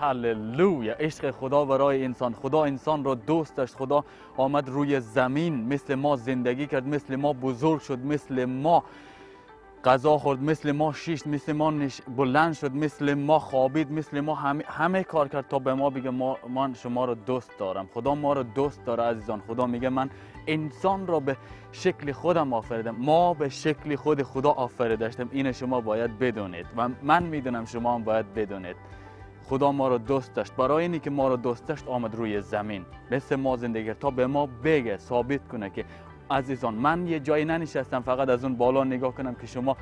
هللویا. عشق خدا برای انسان. خدا انسان را دوست داشت. خدا آمد روی زمین. مثل ما زندگی کرد. مثل ما بزرگ شد. مثل ما غذا خورد. مثل ما شیشت مثل ما نش... بلند شد. مثل ما خوابید. مثل ما همه, همه کار کرد تا به ما بگه ما... من شما را دوست دارم. خدا ما را دوست داره عزیزان. خدا میگه من انسان را به شکل خودم آفریدم. ما به شکل خود خدا آفریدشتم این شما باید بدونید. و من می‌دونم شما هم باید بدونید. خدا ما را دوست داشت. برای اینی که ما را دوست داشت آمد روی زمین. مثل ما زندگی تا به ما بگه ثابت کنه که عزیزان من یه جایی ننشستم فقط از اون بالا نگاه کنم که شما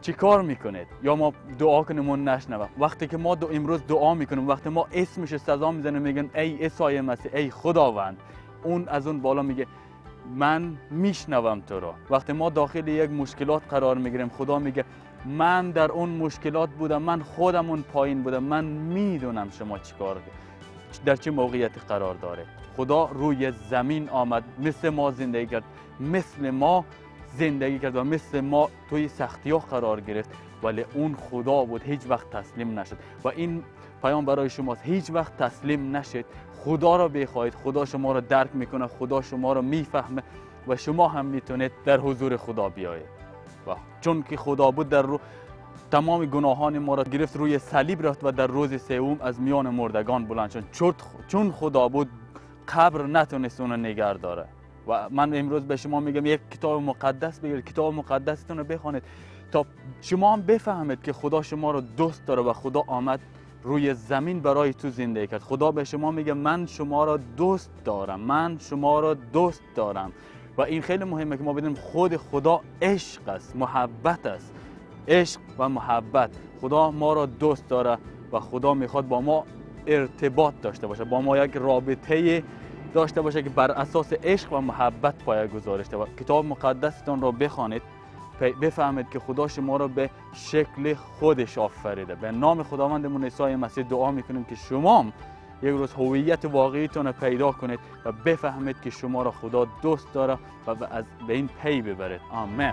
چی کار می‌کنید؟ یا ما دعا کنیم اون نشنوه وقتی که ما دو امروز دعا می‌کنیم وقتی ما اسمش صدا می‌زنیم میگن ای عیسی مسیح ای خداوند. اون از اون بالا میگه من میشنوم تو را وقتی ما داخل یک مشکلات قرار می‌گیریم خدا میگه من در اون مشکلات بودم من خودم اون پایین بودم. من می‌دونم شما چیکار در چه موقعیتی قرار داره خدا روی زمین آمد مثل ما زندگی کرد مثل ما زندگی کرد و مثل ما توی سختی ها قرار گرفت ولی اون خدا بود هیچ وقت تسلیم نشد. و این پیام برای شماست هیچ وقت تسلیم نشد خدا را بخواهید خدا شما را درک می‌کنه خدا شما را می‌فهمه. و شما هم می‌تونید در حضور خدا بیایید. و چون که خدا بود در رو تمام گناهان ما را گرفت روی صلیب رفت و در روز سوم از میان مردگان بلند شد. چون خدا بود قبر نتونست اون نگر داره. و من امروز به شما میگم یک کتاب مقدس بگیرید کتاب مقدستون رو بخوانید تا شما هم بفهمید که خدا شما رو دوست داره و خدا آمد روی زمین برای تو زندگی کرد. خدا به شما میگه من شما را دوست دارم. من شما را دوست دارم. و این خیلی مهمه که ما بدونیم خود خدا عشق است محبت است. عشق و محبت. خدا ما را دوست داره و خدا می‌خواد با ما ارتباط داشته باشه با ما یک رابطه داشته باشه که بر اساس عشق و محبت پایه گذاشته و کتاب مقدستان را بخوانید بفهمید که خدا شما را به شکل خودش آفریده. به نام خداوندمون عیسی مسیح دعا می‌کنیم که شما یک روز هویت واقعیتون رو پیدا کنید و بفهمید که شما را خدا دوست داره و از به این پی ببرید. آمین.